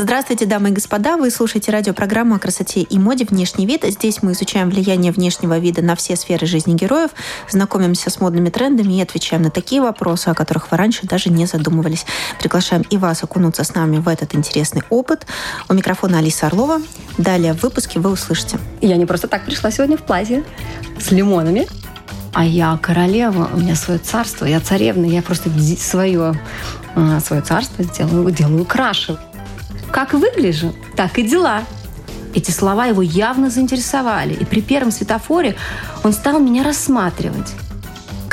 Здравствуйте, дамы и господа. Вы слушаете радиопрограмму о красоте и моде «Внешний вид». Здесь мы изучаем влияние внешнего вида на все сферы жизни героев, знакомимся с модными трендами и отвечаем на такие вопросы, о которых вы раньше даже не задумывались. Приглашаем и вас окунуться с нами в этот интересный опыт. У микрофона Алиса Орлова. Далее в выпуске вы услышите. Я не просто так пришла сегодня в платье с лимонами, а я королева, у меня свое царство, я царевна, я просто свое, а, свое царство делаю, делаю краше. Как выгляжу, так и дела. Эти слова его явно заинтересовали, и при первом светофоре он стал меня рассматривать.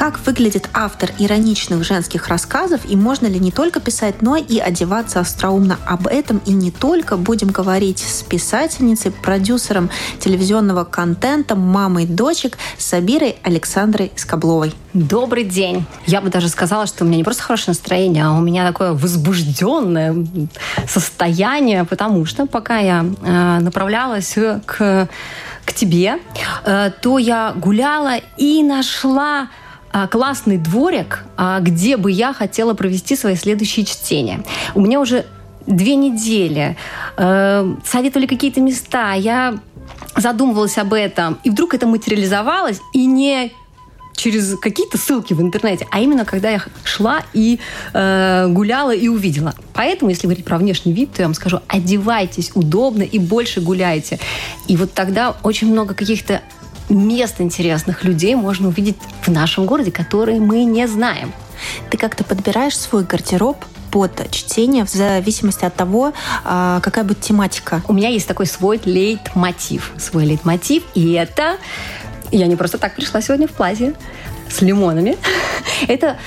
Как выглядит автор ироничных женских рассказов и можно ли не только писать, но и одеваться остроумно? Об этом и не только будем говорить с писательницей, продюсером телевизионного контента, мамой дочек Сабирой Александрой Скобловой. Добрый день. Я бы даже сказала, что у меня не просто хорошее настроение, а у меня такое возбужденное состояние, потому что пока я э, направлялась к к тебе, э, то я гуляла и нашла классный дворик, а, где бы я хотела провести свои следующие чтения. У меня уже две недели э, советовали какие-то места, я задумывалась об этом, и вдруг это материализовалось, и не через какие-то ссылки в интернете, а именно когда я шла и э, гуляла и увидела. Поэтому, если говорить про внешний вид, то я вам скажу, одевайтесь удобно и больше гуляйте. И вот тогда очень много каких-то мест интересных людей можно увидеть в нашем городе, которые мы не знаем. Ты как-то подбираешь свой гардероб под чтение в зависимости от того, а, какая будет тематика. У меня есть такой свой лейтмотив. Свой лейтмотив, и это... Я не просто так пришла сегодня в платье с лимонами. Это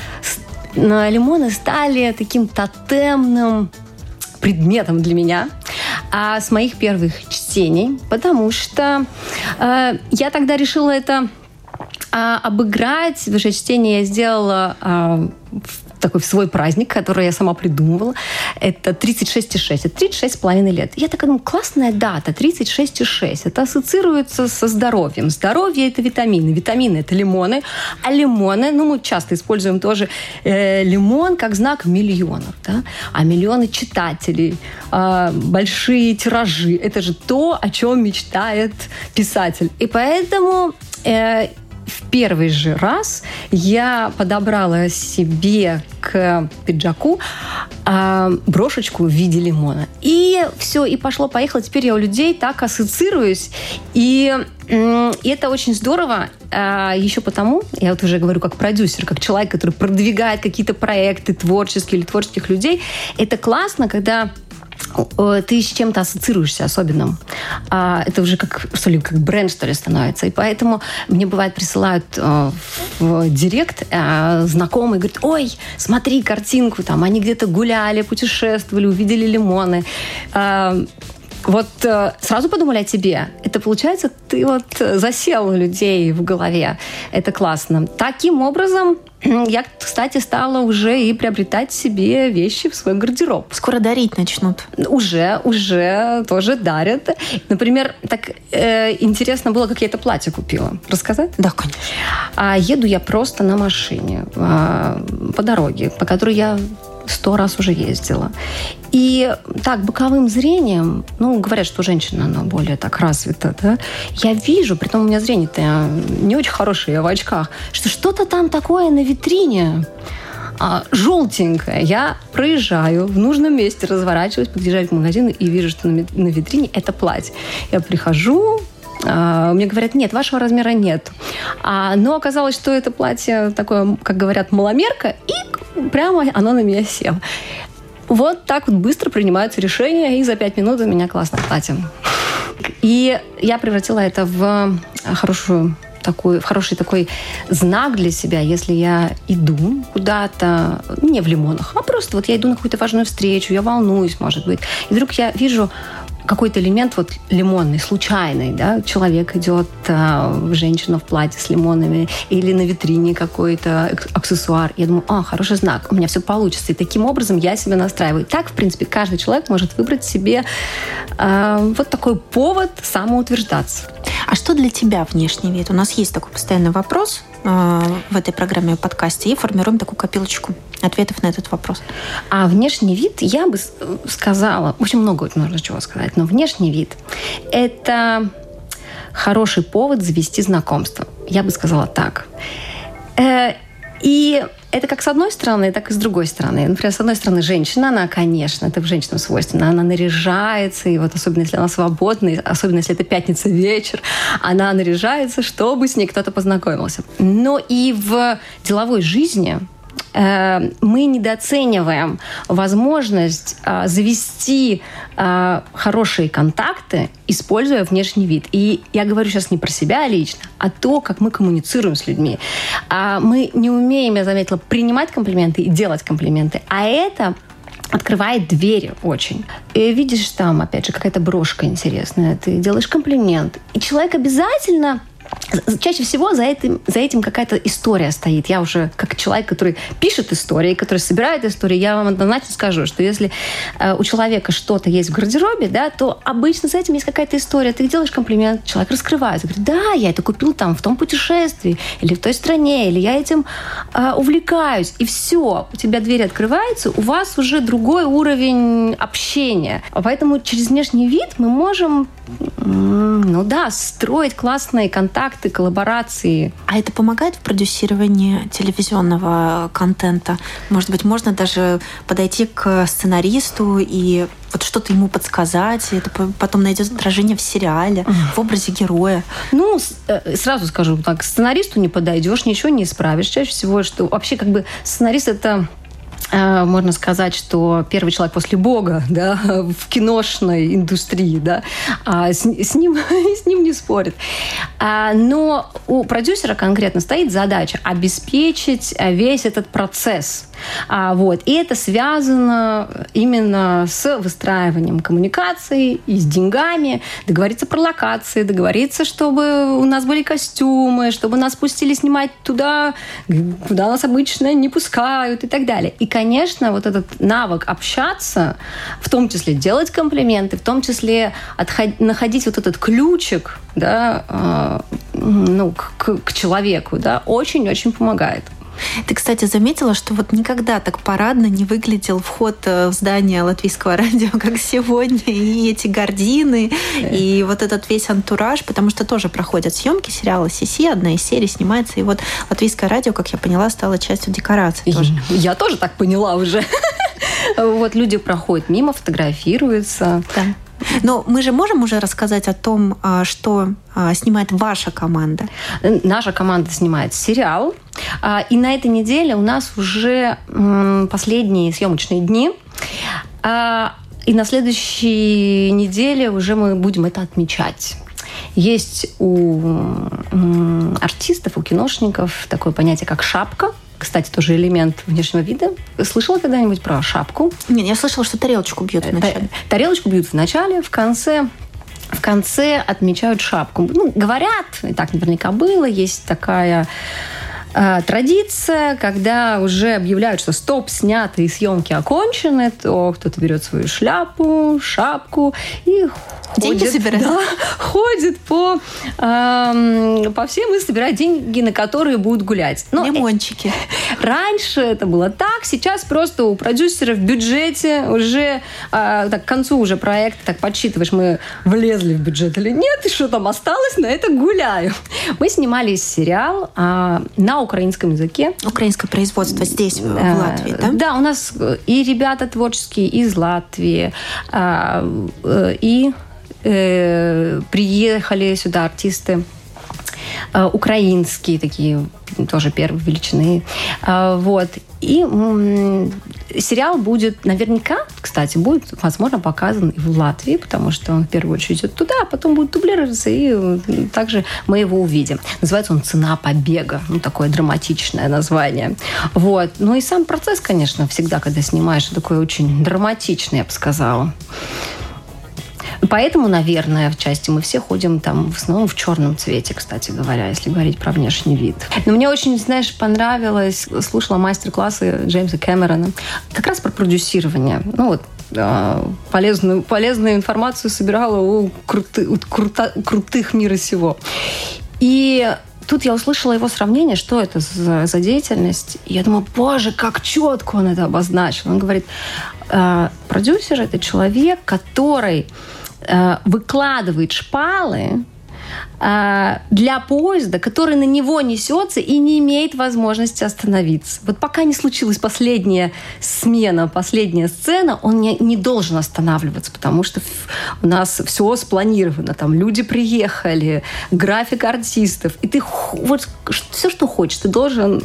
лимоны стали таким тотемным предметом для меня а с моих первых чтений, потому что э, я тогда решила это э, обыграть. Уже чтение я сделала э, такой свой праздник, который я сама придумывала. Это 36,6. Это 36,5 лет. Я такая думаю, классная дата, 36,6. Это ассоциируется со здоровьем. Здоровье – это витамины. Витамины – это лимоны. А лимоны, ну, мы часто используем тоже э, лимон как знак миллионов. Да? А миллионы читателей, э, большие тиражи – это же то, о чем мечтает писатель. И поэтому э, в первый же раз я подобрала себе к пиджаку э, брошечку в виде лимона. И все, и пошло-поехало. Теперь я у людей так ассоциируюсь. И, и это очень здорово. Э, еще потому, я вот уже говорю как продюсер, как человек, который продвигает какие-то проекты творческие или творческих людей. Это классно, когда ты с чем-то ассоциируешься особенным. А, это уже как, что ли, как бренд, что ли, становится. И поэтому мне бывает присылают э, в директ э, знакомые, говорят, ой, смотри картинку, там, они где-то гуляли, путешествовали, увидели лимоны. А, вот э, сразу подумали о тебе. Это получается, ты вот засел у людей в голове. Это классно. Таким образом, я, кстати, стала уже и приобретать себе вещи в свой гардероб. Скоро дарить начнут. Уже, уже тоже дарят. Например, так э, интересно было, как я это платье купила. Рассказать? Да, конечно. А еду я просто на машине а, по дороге, по которой я сто раз уже ездила. И так, боковым зрением, ну, говорят, что женщина, она более так развита, да, я вижу, при том у меня зрение-то не очень хорошее, я в очках, что что-то там такое на витрине, а, желтенькое. Я проезжаю в нужном месте, разворачиваюсь, подъезжаю к магазину и вижу, что на, на витрине это платье. Я прихожу, мне говорят, нет, вашего размера нет. А, но оказалось, что это платье такое, как говорят, маломерка, и прямо оно на меня село. Вот так вот быстро принимаются решения, и за пять минут у меня классное платье. И я превратила это в хорошую такой, в хороший такой знак для себя, если я иду куда-то, не в лимонах, а просто вот я иду на какую-то важную встречу, я волнуюсь, может быть, и вдруг я вижу какой-то элемент вот лимонный, случайный, да, человек идет, э, женщина в платье с лимонами, или на витрине какой-то аксессуар. Я думаю, а, хороший знак, у меня все получится. И таким образом я себя настраиваю. Так, в принципе, каждый человек может выбрать себе э, вот такой повод самоутверждаться. А что для тебя внешний вид? У нас есть такой постоянный вопрос э, в этой программе подкасте и формируем такую копилочку ответов на этот вопрос. А внешний вид, я бы сказала, очень много можно чего сказать, но внешний вид – это хороший повод завести знакомство. Я бы сказала так. Э, и это как с одной стороны, так и с другой стороны. Например, с одной стороны, женщина, она, конечно, это в женщинам свойственно, она наряжается, и вот особенно если она свободна, особенно если это пятница вечер, она наряжается, чтобы с ней кто-то познакомился. Но и в деловой жизни Э, мы недооцениваем возможность э, завести э, хорошие контакты, используя внешний вид. И я говорю сейчас не про себя лично, а то, как мы коммуницируем с людьми. А мы не умеем, я заметила, принимать комплименты и делать комплименты. А это открывает двери очень. И видишь там, опять же, какая-то брошка интересная, ты делаешь комплимент. И человек обязательно чаще всего за этим, за этим какая-то история стоит. Я уже как человек, который пишет истории, который собирает истории, я вам однозначно скажу, что если э, у человека что-то есть в гардеробе, да, то обычно за этим есть какая-то история. Ты делаешь комплимент, человек раскрывается, говорит, да, я это купил там в том путешествии или в той стране, или я этим э, увлекаюсь, и все, у тебя двери открываются, у вас уже другой уровень общения. Поэтому через внешний вид мы можем, ну да, строить классные контакты коллаборации. А это помогает в продюсировании телевизионного контента? Может быть, можно даже подойти к сценаристу и вот что-то ему подсказать, и это потом найдет отражение в сериале, в образе героя. Ну, э, сразу скажу так, сценаристу не подойдешь, ничего не исправишь. Чаще всего, что вообще как бы сценарист это Э, можно сказать, что первый человек после Бога да, в киношной индустрии, да, а с, с, ним, с ним не спорит. А, но у продюсера конкретно стоит задача обеспечить весь этот процесс. А, вот. И это связано именно с выстраиванием коммуникации и с деньгами, договориться про локации, договориться, чтобы у нас были костюмы, чтобы нас пустили снимать туда, куда нас обычно не пускают и так далее. И, конечно, вот этот навык общаться, в том числе делать комплименты, в том числе отход- находить вот этот ключик да, э, ну, к, к человеку, да, очень-очень помогает. Ты, кстати, заметила, что вот никогда так парадно не выглядел вход э, в здание латвийского радио, как сегодня, и эти гардины, и вот этот весь антураж, потому что тоже проходят съемки сериала «Сиси», одна из серий снимается, и вот латвийское радио, как я поняла, стало частью декорации тоже. Я тоже так поняла уже. Вот люди проходят мимо, фотографируются. Да. Но мы же можем уже рассказать о том, а, что а, снимает ваша команда. Наша команда снимает сериал. А, и на этой неделе у нас уже последние съемочные дни. И на следующей неделе уже мы будем это отмечать. Есть у артистов, у киношников такое понятие, как шапка – кстати, тоже элемент внешнего вида. Слышала когда-нибудь про шапку? Нет, я слышала, что тарелочку бьют в начале. Тарелочку бьют в начале, в конце в конце отмечают шапку. Ну, говорят, и так наверняка было, есть такая э, традиция, когда уже объявляют, что стоп, снято и съемки окончены, то кто-то берет свою шляпу, шапку и деньги ходит, собирает. Да, ходит по, э, по всем и собирает деньги, на которые будут гулять. Но Лимончики. Раньше это было так, сейчас просто у продюсера в бюджете уже э, так, к концу уже проекта так подсчитываешь, мы влезли в бюджет или нет, и что там осталось, на это гуляю. Мы снимали сериал э, на украинском языке. Украинское производство здесь, в Латвии, да? Да, у нас и ребята творческие из Латвии, э, и э, приехали сюда артисты э, украинские такие тоже первой величины. Э, вот. И сериал будет наверняка, кстати, будет, возможно, показан и в Латвии, потому что он в первую очередь идет туда, а потом будет дублироваться, и также мы его увидим. Называется он «Цена побега». Ну, такое драматичное название. Вот. Ну и сам процесс, конечно, всегда, когда снимаешь, такой очень драматичный, я бы сказала. Поэтому, наверное, в части мы все ходим там в основном в черном цвете, кстати говоря, если говорить про внешний вид. Но мне очень, знаешь, понравилось, слушала мастер-классы Джеймса Кэмерона как раз про продюсирование. Ну вот а, полезную, полезную информацию собирала у, крути, у крута, крутых мира сего. И тут я услышала его сравнение, что это за, за деятельность. И я думаю, боже, как четко он это обозначил. Он говорит, э, продюсер это человек, который выкладывает шпалы для поезда, который на него несется и не имеет возможности остановиться. Вот пока не случилась последняя смена, последняя сцена, он не, не должен останавливаться, потому что у нас все спланировано. Там люди приехали, график артистов, и ты вот все, что хочешь, ты должен,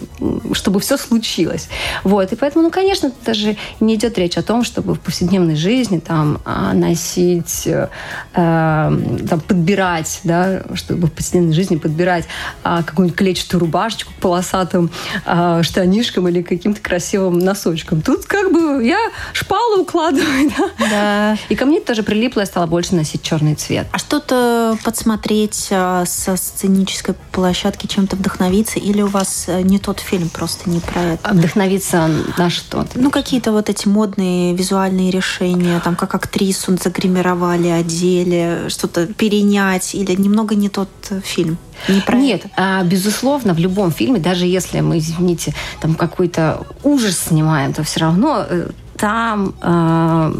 чтобы все случилось. Вот. И поэтому, ну, конечно, даже не идет речь о том, чтобы в повседневной жизни там а, носить, э, там, подбирать, да, чтобы в повседневной жизни подбирать а, какую-нибудь клетчатую рубашечку к полосатым а, штанишкам или каким-то красивым носочкам. Тут как бы я шпалу укладываю, да? Да. И ко мне тоже прилипло, я стала больше носить черный цвет. А что-то подсмотреть а, со сценической площадки, чем-то вдохновиться? Или у вас э, не тот фильм, просто не про это? А вдохновиться на что? Ну, какие-то вот эти модные визуальные решения, там, как актрису загримировали, одели, что-то перенять, или немного не тот фильм? Не про Нет, а, безусловно, в любом фильме, даже если мы, извините, там какой-то ужас снимаем, то все равно э, там э,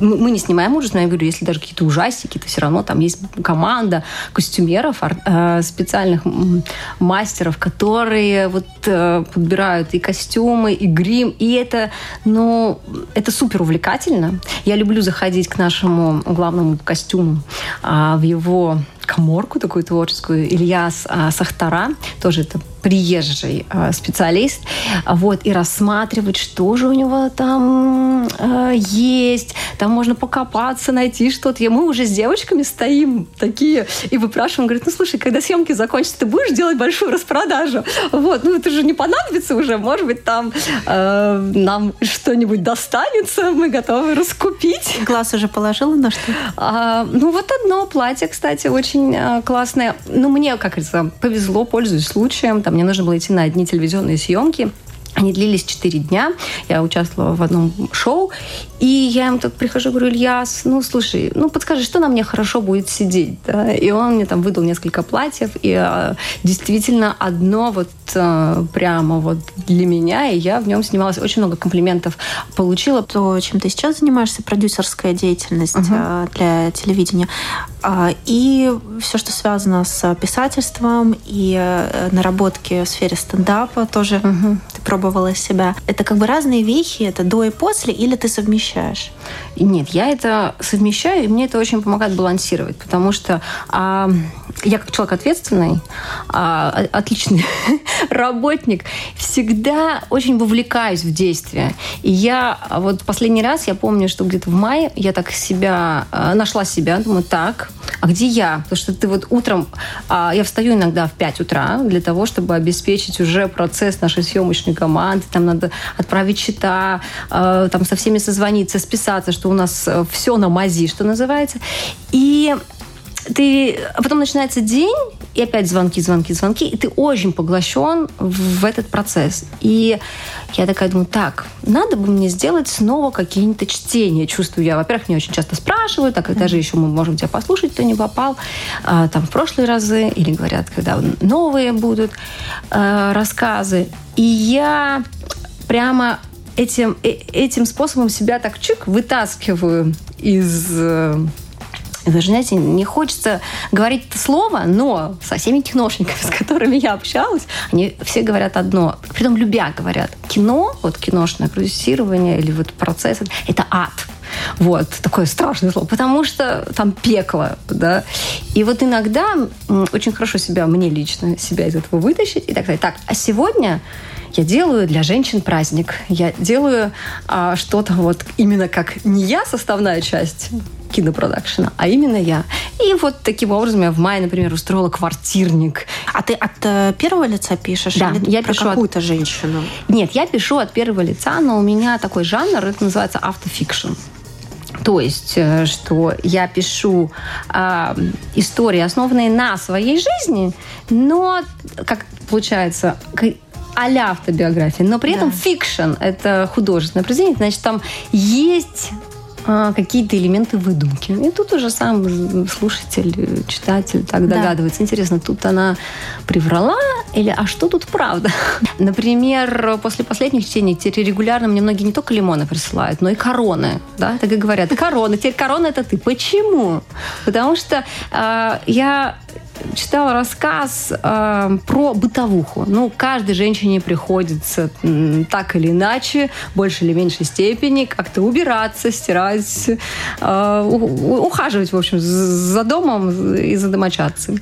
мы не снимаем ужас, но я говорю, если даже какие-то ужастики, то все равно там есть команда костюмеров, э, специальных мастеров, которые вот э, подбирают и костюмы, и грим, и это, ну, это супер увлекательно. Я люблю заходить к нашему главному костюму а, в его коморку такую творческую. Ильяс а, Сахтара, тоже это приезжий э, специалист, вот, и рассматривать, что же у него там э, есть. Там можно покопаться, найти что-то. И мы уже с девочками стоим такие и выпрашиваем, говорит, ну, слушай, когда съемки закончатся, ты будешь делать большую распродажу? Вот, ну, это же не понадобится уже, может быть, там э, нам что-нибудь достанется, мы готовы раскупить. Глаз уже положила на что? А, ну, вот одно платье, кстати, очень а, классное. Ну, мне, как говорится, повезло, пользуюсь случаем. Там мне нужно было идти на одни телевизионные съемки. Они длились 4 дня. Я участвовала в одном шоу. И я им так прихожу, говорю, Ильяс, ну, слушай, ну, подскажи, что на мне хорошо будет сидеть? Да? И он мне там выдал несколько платьев. И а, действительно одно вот а, прямо вот для меня. И я в нем снималась. Очень много комплиментов получила. То, чем ты сейчас занимаешься, продюсерская деятельность uh-huh. для телевидения. А, и все, что связано с писательством и э, наработки в сфере стендапа тоже uh-huh. ты пробовала себя. Это как бы разные вехи, это до и после, или ты совмещаешь? Нет, я это совмещаю, и мне это очень помогает балансировать, потому что а, я как человек ответственный, а, отличный работник, всегда очень вовлекаюсь в действие. И я вот последний раз, я помню, что где-то в мае я так себя, а, нашла себя, думаю, так, а где я? Потому что ты вот утром, а, я встаю иногда в 5 утра для того, чтобы обеспечить уже процесс нашей съемочной команды, там надо отправить счета, а, там со всеми созвониться, списаться, что у нас э, все на мази, что называется. И ты, а потом начинается день, и опять звонки, звонки, звонки, и ты очень поглощен в этот процесс. И я такая думаю, так, надо бы мне сделать снова какие-то чтения. Чувствую я, во-первых, мне очень часто спрашивают, так когда же еще мы можем тебя послушать, кто не попал, а, там в прошлые разы, или говорят, когда новые будут а, рассказы. И я прямо этим, э, этим способом себя так чик вытаскиваю из э, вы же знаете, не хочется говорить это слово, но со всеми киношниками, с которыми я общалась, они все говорят одно, притом любя говорят, кино, вот киношное продюсирование или вот процесс, это ад. Вот, такое страшное слово, потому что там пекло, да. И вот иногда очень хорошо себя, мне лично, себя из этого вытащить и так далее. Так, а сегодня я делаю для женщин праздник. Я делаю а, что-то вот именно как не я составная часть кинопродакшена, а именно я. И вот таким образом я в мае, например, устроила квартирник. А ты от э, первого лица пишешь? Да, или я про пишу какую-то женщину? Нет, я пишу от первого лица, но у меня такой жанр, это называется автофикшн. То есть, э, что я пишу э, истории, основанные на своей жизни, но, как получается, а-ля автобиография, но при этом fiction – это художественное произведение, значит, там есть а, какие-то элементы выдумки. И тут уже сам слушатель, читатель так да. догадывается. Интересно, тут она приврала или а что тут правда? Например, после последних чтений теперь регулярно мне многие не только лимоны присылают, но и короны. Да? Так и говорят, короны. Теперь корона это ты. Почему? Потому что э, я читала рассказ э, про бытовуху. Ну, каждой женщине приходится э, так или иначе, в большей или меньшей степени, как-то убираться, стирать, э, ухаживать, в общем, за домом и за домочадцами.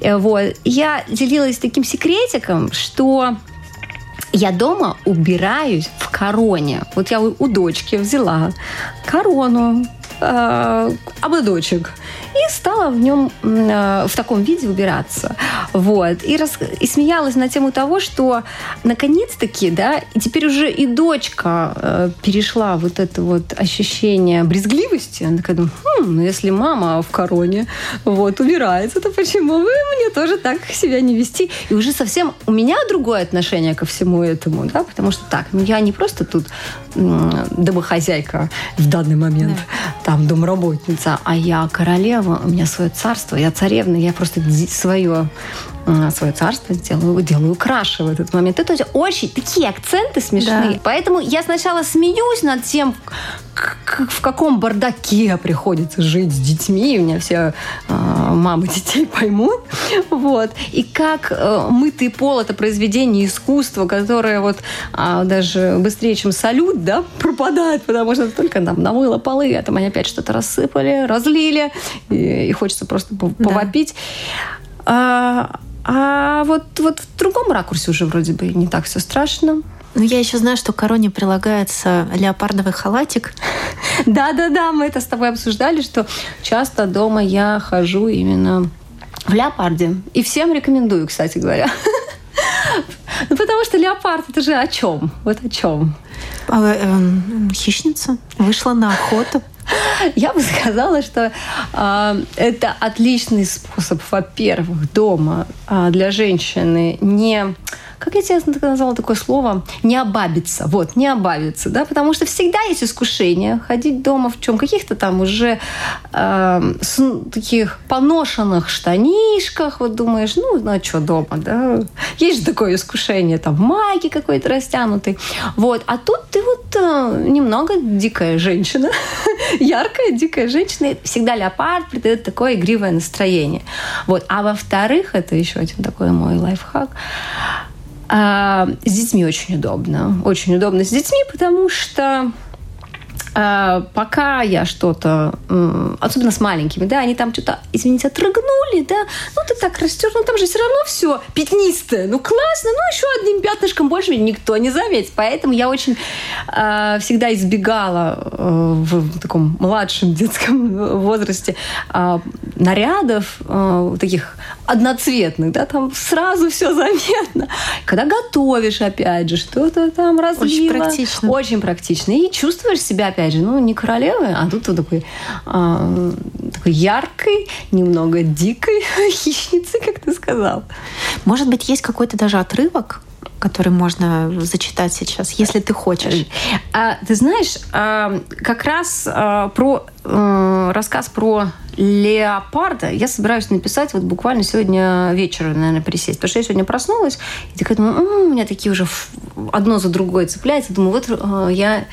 Э, вот. Я делилась таким секретиком, что я дома убираюсь в короне. Вот я у дочки взяла корону, э, ободочек и стала в нем э, в таком виде убираться. Вот. И, рас... и смеялась на тему того, что наконец-таки, да, и теперь уже и дочка э, перешла вот это вот ощущение брезгливости. Она такая, хм, ну если мама в короне вот, убирается, то почему вы мне тоже так себя не вести? И уже совсем у меня другое отношение ко всему этому, да, потому что так, ну я не просто тут домохозяйка в данный момент, да. там домработница, а я королева, у меня свое царство, я царевна, я просто свое свое царство делаю, делаю краше в этот момент. Это очень такие акценты смешные. Да. Поэтому я сначала смеюсь над тем, в каком бардаке приходится жить с детьми. У меня все э, мамы детей поймут. Вот. И как э, мытый пол – это произведение искусства, которое вот э, даже быстрее, чем салют, да, пропадает, потому что только нам намыло полы, а там они опять что-то рассыпали, разлили, и, и хочется просто повопить. Да. А, а вот, вот в другом ракурсе уже вроде бы не так все страшно. Ну, я еще знаю, что к короне прилагается леопардовый халатик. Да-да-да, мы это с тобой обсуждали, что часто дома я хожу именно в леопарде. И всем рекомендую, кстати говоря. Ну, потому что леопард это же о чем? Вот о чем? А, э, хищница вышла на охоту. Я бы сказала, что э, это отличный способ, во-первых, дома э, для женщины не как я тебе назвала такое слово, не обабиться. Вот, не обабиться, да, потому что всегда есть искушение ходить дома в чем каких-то там уже э, с, таких поношенных штанишках, вот думаешь, ну, ну, а что дома, да? Есть же такое искушение, там, майки какой-то растянутый. Вот, а тут ты вот э, немного дикая женщина, яркая, дикая женщина, всегда леопард придает такое игривое настроение. Вот, а во-вторых, это еще один такой мой лайфхак, а, с детьми очень удобно. Очень удобно с детьми, потому что а, пока я что-то, особенно с маленькими, да, они там что-то, извините, отрыгнули, да, ну ты так растешь, ну там же все равно все пятнистое, ну классно, ну еще одним пятнышком больше никто не заметит. Поэтому я очень э, всегда избегала э, в таком младшем детском возрасте э, нарядов э, таких одноцветных, да, там сразу все заметно. Когда готовишь, опять же, что-то там разлила. Очень практично. Очень практично. И чувствуешь себя, опять же, ну, не королевы, а тут вот такой, а, такой яркой, немного дикой хищницей, как ты сказал. Может быть, есть какой-то даже отрывок, который можно зачитать сейчас, если ты хочешь. А, ты знаешь, а, как раз а, про рассказ про леопарда я собираюсь написать вот буквально сегодня вечером, наверное, присесть. Потому что я сегодня проснулась и такая думаю, м-м, у меня такие уже одно за другое цепляется. Думаю, вот э, я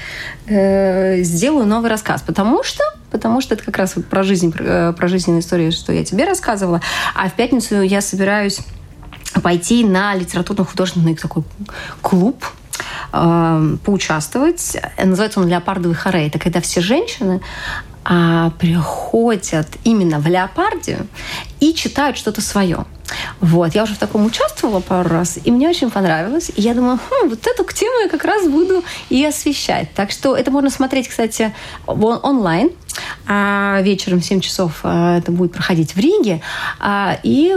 э, сделаю новый рассказ. Потому что потому что это как раз про жизнь, про, про жизненную историю, что я тебе рассказывала. А в пятницу я собираюсь пойти на литературно-художественный такой клуб, э, поучаствовать. Называется он «Леопардовый хорей». Это когда все женщины а, приходят именно в леопарде и читают что-то свое. Вот, я уже в таком участвовала пару раз, и мне очень понравилось. И я думаю, хм, вот эту тему я как раз буду и освещать. Так что это можно смотреть, кстати, онлайн. А вечером в 7 часов а, это будет проходить в Риге. А, и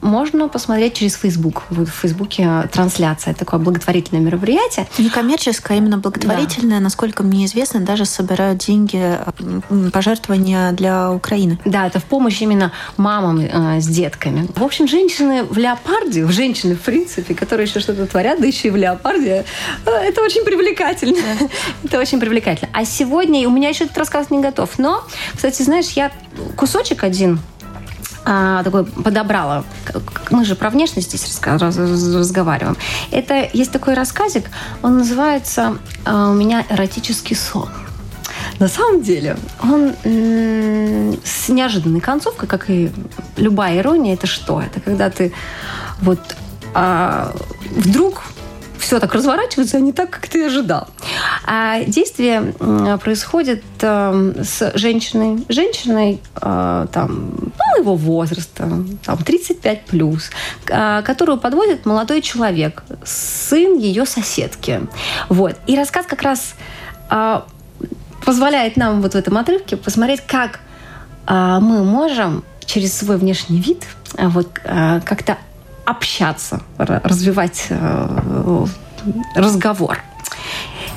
можно посмотреть через Facebook. Будет в Фейсбуке трансляция. Такое благотворительное мероприятие. Не коммерческое, а именно благотворительное. Да. Насколько мне известно, даже собирают деньги, пожертвования для Украины. Да, это в помощь именно мамам с детками. В общем, женщины в леопарде, в женщины, в принципе, которые еще что-то творят, да еще и в леопарде, это очень привлекательно. Это очень привлекательно. А сегодня, у меня еще этот рассказ не готов, но, кстати, знаешь, я кусочек один а, такой подобрала. Мы же про внешность здесь разговариваем. Это есть такой рассказик, он называется а, «У меня эротический сон». На самом деле, он с неожиданной концовкой, как и любая ирония, это что? Это когда ты вот а, вдруг все так разворачивается, а не так, как ты ожидал. А действие происходит э, с женщиной, женщиной э, там, ну, его возраста, там, 35 плюс, э, которую подводит молодой человек, сын ее соседки. Вот. И рассказ как раз э, позволяет нам вот в этом отрывке посмотреть, как э, мы можем через свой внешний вид э, вот, э, как-то общаться, развивать э, разговор.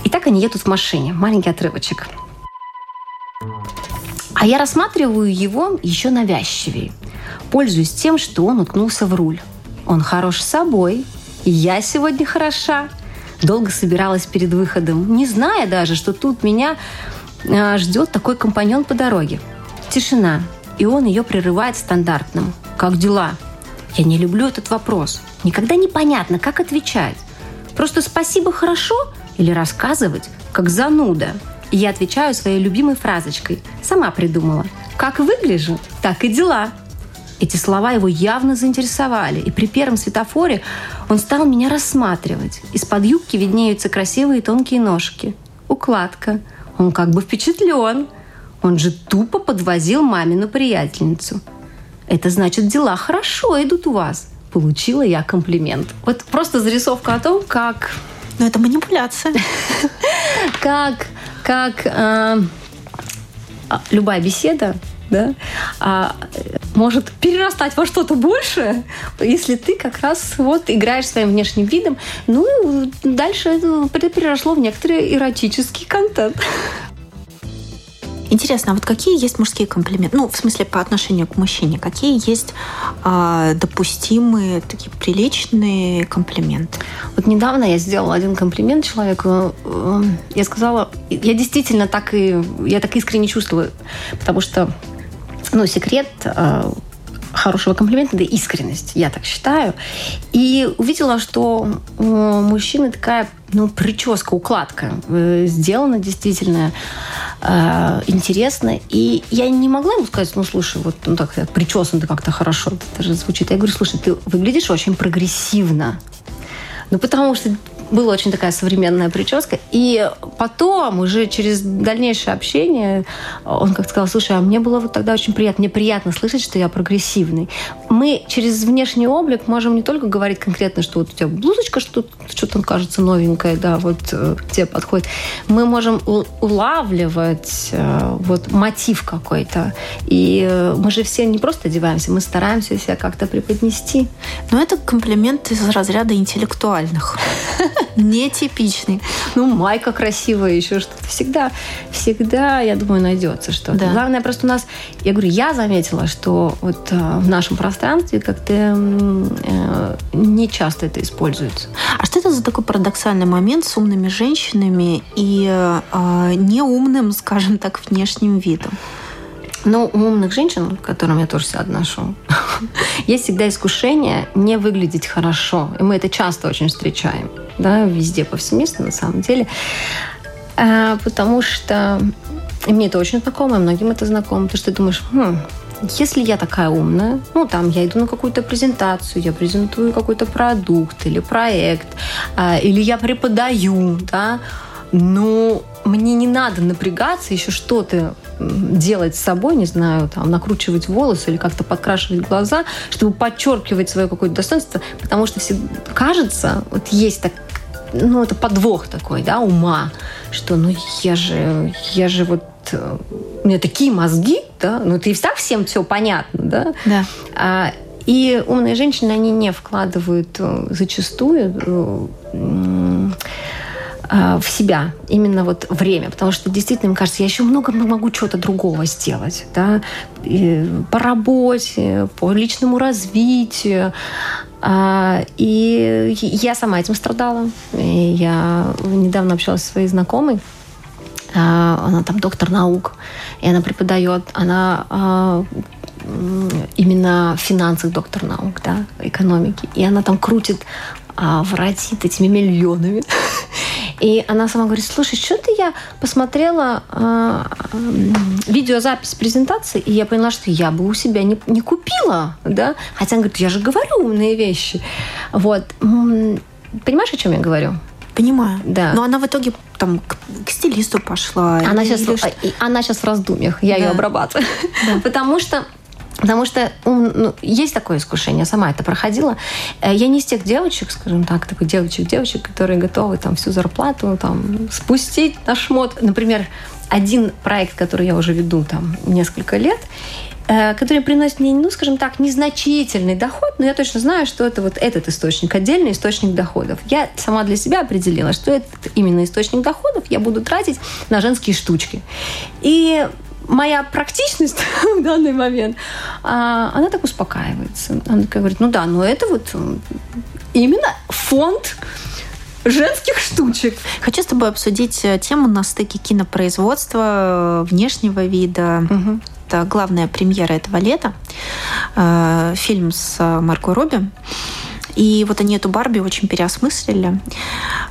И так они едут в машине. Маленький отрывочек. А я рассматриваю его еще навязчивее. Пользуюсь тем, что он уткнулся в руль. Он хорош собой. Я сегодня хороша. Долго собиралась перед выходом, не зная даже, что тут меня э, ждет такой компаньон по дороге. Тишина. И он ее прерывает стандартным. «Как дела?» Я не люблю этот вопрос. Никогда непонятно, как отвечать. Просто спасибо хорошо или рассказывать, как зануда. И я отвечаю своей любимой фразочкой. Сама придумала. Как выгляжу, так и дела. Эти слова его явно заинтересовали, и при первом светофоре он стал меня рассматривать. Из-под юбки виднеются красивые тонкие ножки. Укладка. Он как бы впечатлен. Он же тупо подвозил мамину приятельницу. Это значит, дела хорошо идут у вас. Получила я комплимент. Вот просто зарисовка о том, как... Ну, это манипуляция. Как, как э, любая беседа да, а, может перерастать во что-то большее, если ты как раз вот играешь своим внешним видом. Ну, дальше это переросло в некоторый эротический контент. Интересно, а вот какие есть мужские комплименты? Ну, в смысле, по отношению к мужчине. Какие есть э, допустимые, такие приличные комплименты? Вот недавно я сделала один комплимент человеку. Э, я сказала, я действительно так и, я так искренне чувствую, потому что, ну, секрет э, хорошего комплимента, да искренность, я так считаю. И увидела, что у мужчины такая ну, прическа, укладка э, сделана действительно э, интересно. И я не могла ему сказать, ну, слушай, вот ну, так, причесан ты как-то хорошо, это же звучит. Я говорю, слушай, ты выглядишь очень прогрессивно. Ну, потому что была очень такая современная прическа. И потом, уже через дальнейшее общение, он как-то сказал, слушай, а мне было вот тогда очень приятно, мне приятно слышать, что я прогрессивный. Мы через внешний облик можем не только говорить конкретно, что вот у тебя блузочка, что что-то кажется новенькое, да, вот э, тебе подходит. Мы можем улавливать э, вот мотив какой-то. И э, мы же все не просто одеваемся, мы стараемся себя как-то преподнести. Но это комплимент из разряда интеллектуальных. Нетипичный. Ну, майка красивая, еще что-то. Всегда, всегда, я думаю, найдется что-то. Главное, просто у нас, я говорю, я заметила, что вот в нашем пространстве как-то э, не часто это используется. А что это за такой парадоксальный момент с умными женщинами и э, неумным, скажем так, внешним видом? Но у умных женщин, к которым я тоже себя отношу, есть всегда искушение не выглядеть хорошо. И мы это часто очень встречаем. Да, везде, повсеместно, на самом деле. А, потому что... И мне это очень знакомо, и многим это знакомо. Потому что ты думаешь, хм, если я такая умная, ну, там, я иду на какую-то презентацию, я презентую какой-то продукт или проект, а, или я преподаю, да, ну, мне не надо напрягаться, еще что-то делать с собой, не знаю, там, накручивать волосы или как-то подкрашивать глаза, чтобы подчеркивать свое какое-то достоинство, потому что все, кажется, вот есть так, ну, это подвох такой, да, ума, что, ну, я же, я же вот э, у меня такие мозги, да, ну ты и так всем все понятно, да. Да. А, и умные женщины, они не вкладывают э, зачастую а, в себя именно вот время, потому что действительно, мне кажется, я еще много могу чего-то другого сделать, да, и по работе, по личному развитию, а, и я сама этим страдала. И я недавно общалась со своей знакомой, она там доктор наук, и она преподает, она именно в финансах доктор наук, да, экономики. И она там крутит, воротит этими миллионами. И она сама говорит, слушай, что-то я посмотрела э, видеозапись презентации, и я поняла, что я бы у себя не, не купила, да? Хотя она говорит, я же говорю умные вещи. Вот. Понимаешь, о чем я говорю? Понимаю. Да. Но она в итоге там к, к стилисту пошла. Она, сейчас, она сейчас в раздумьях, я да. ее обрабатываю. Да. Потому что Потому что ну, есть такое искушение, сама это проходила. Э, я не из тех девочек, скажем так, такой девочек-девочек, которые готовы там всю зарплату там, спустить на шмот. Например, один проект, который я уже веду там несколько лет, э, который приносит мне, ну, скажем так, незначительный доход, но я точно знаю, что это вот этот источник, отдельный источник доходов. Я сама для себя определила, что это именно источник доходов я буду тратить на женские штучки. И моя практичность в данный момент, а, она так успокаивается. Она такая говорит, ну да, но это вот именно фонд женских штучек. Хочу с тобой обсудить э, тему на стыке кинопроизводства, э, внешнего вида. Угу. Это главная премьера этого лета. Э, фильм с Марко Робби. И вот они эту Барби очень переосмыслили.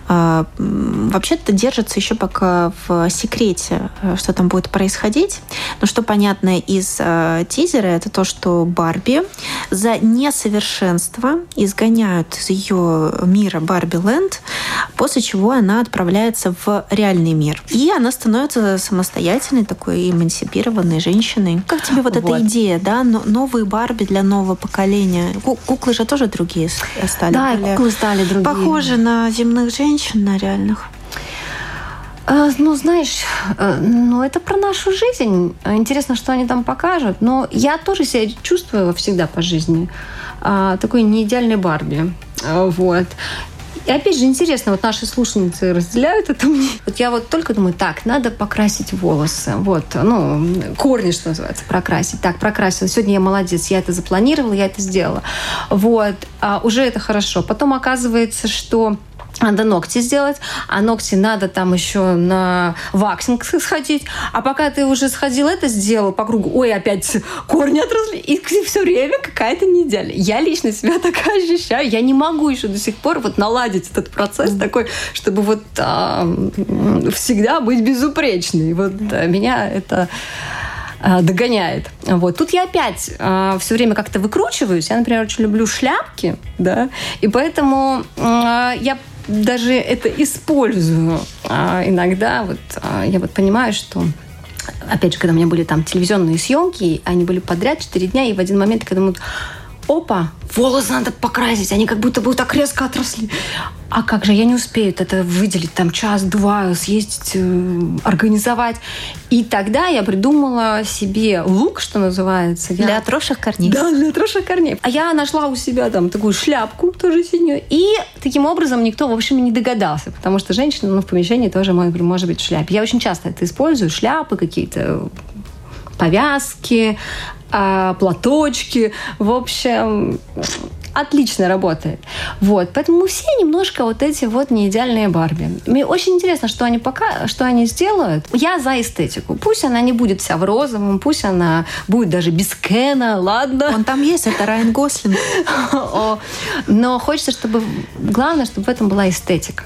А, вообще-то держится еще пока в секрете, э, что там будет происходить. Но что понятно из э, тизера, это то, что Барби за несовершенство изгоняют из ее мира Барби Ленд, после чего она отправляется в реальный мир. И она становится самостоятельной, такой эмансипированной женщиной. Как тебе вот, вот. эта идея, да? Новые Барби для нового поколения. Куклы же тоже другие стали. Да, более куклы стали другие. Похожи на земных женщин, на реальных. А, ну, знаешь, э, ну, это про нашу жизнь. Интересно, что они там покажут. Но я тоже себя чувствую всегда по жизни а, такой неидеальной Барби. А, вот. И опять же, интересно, вот наши слушательницы разделяют это мне. Вот я вот только думаю, так, надо покрасить волосы. Вот, ну, корни, что называется, прокрасить. Так, прокрасила. Сегодня я молодец, я это запланировала, я это сделала. Вот, а уже это хорошо. Потом оказывается, что надо ногти сделать, а ногти надо там еще на ваксинг сходить. А пока ты уже сходил это сделал по кругу, ой, опять корни отросли. И все время какая-то неделя. Я лично себя так ощущаю. Я не могу еще до сих пор вот наладить этот процесс такой, чтобы вот а, всегда быть безупречной. Вот а, меня это а, догоняет. Вот. Тут я опять э, все время как-то выкручиваюсь. Я, например, очень люблю шляпки, да, и поэтому э, я даже это использую а, иногда. Вот а, я вот понимаю, что опять же, когда у меня были там телевизионные съемки, они были подряд 4 дня, и в один момент, когда мы опа, волосы надо покрасить, они как будто бы так резко отросли. А как же, я не успею это выделить, там час-два, съездить, э, организовать. И тогда я придумала себе лук, что называется. Для я... отросших корней. Да, для отросших корней. А я нашла у себя там такую шляпку, тоже синюю. И таким образом никто, в общем, не догадался, потому что женщина ну, в помещении тоже может быть в шляпе. Я очень часто это использую, шляпы какие-то повязки, а, платочки. В общем, отлично работает. Вот. Поэтому мы все немножко вот эти вот неидеальные Барби. Мне очень интересно, что они пока, что они сделают. Я за эстетику. Пусть она не будет вся в розовом, пусть она будет даже без Кена, ладно. Он там есть, это Райан Гослинг. Но хочется, чтобы... Главное, чтобы в этом была эстетика.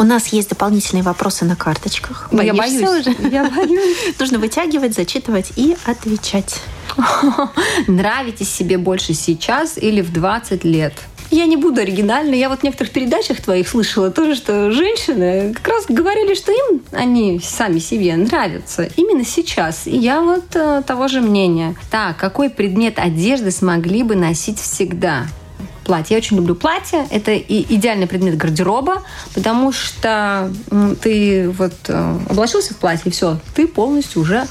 У нас есть дополнительные вопросы на карточках. Боишься я боюсь. уже? Я боюсь. Нужно вытягивать, зачитывать и отвечать. Нравитесь себе больше сейчас или в 20 лет? Я не буду оригинальной. Я вот в некоторых передачах твоих слышала тоже, что женщины как раз говорили, что им они сами себе нравятся именно сейчас. И я вот э, того же мнения. Так, какой предмет одежды смогли бы носить всегда? Платье. Я очень люблю платье. Это и идеальный предмет гардероба, потому что ты вот э, облачился в платье, и все, ты полностью уже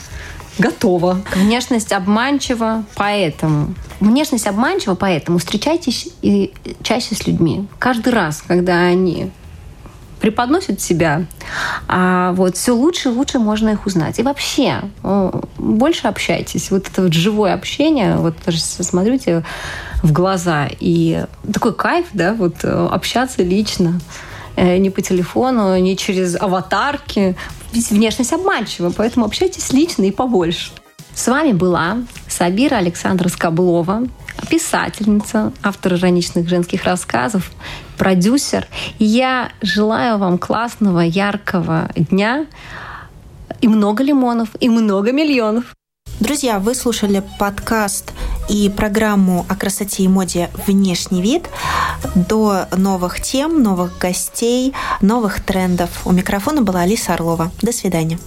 готова. Внешность обманчива, поэтому внешность обманчива, поэтому встречайтесь и чаще с людьми. Каждый раз, когда они преподносят себя, а вот все лучше и лучше можно их узнать. И вообще, больше общайтесь. Вот это вот живое общение, вот даже смотрите в глаза. И такой кайф, да, вот э, общаться лично э, не по телефону, не через аватарки. Ведь внешность обманчива, поэтому общайтесь лично и побольше. С вами была Сабира Александра Скоблова, писательница, автор ироничных женских рассказов, продюсер. Я желаю вам классного, яркого дня и много лимонов, и много миллионов. Друзья, вы слушали подкаст и программу о красоте и моде «Внешний вид». До новых тем, новых гостей, новых трендов. У микрофона была Алиса Орлова. До свидания.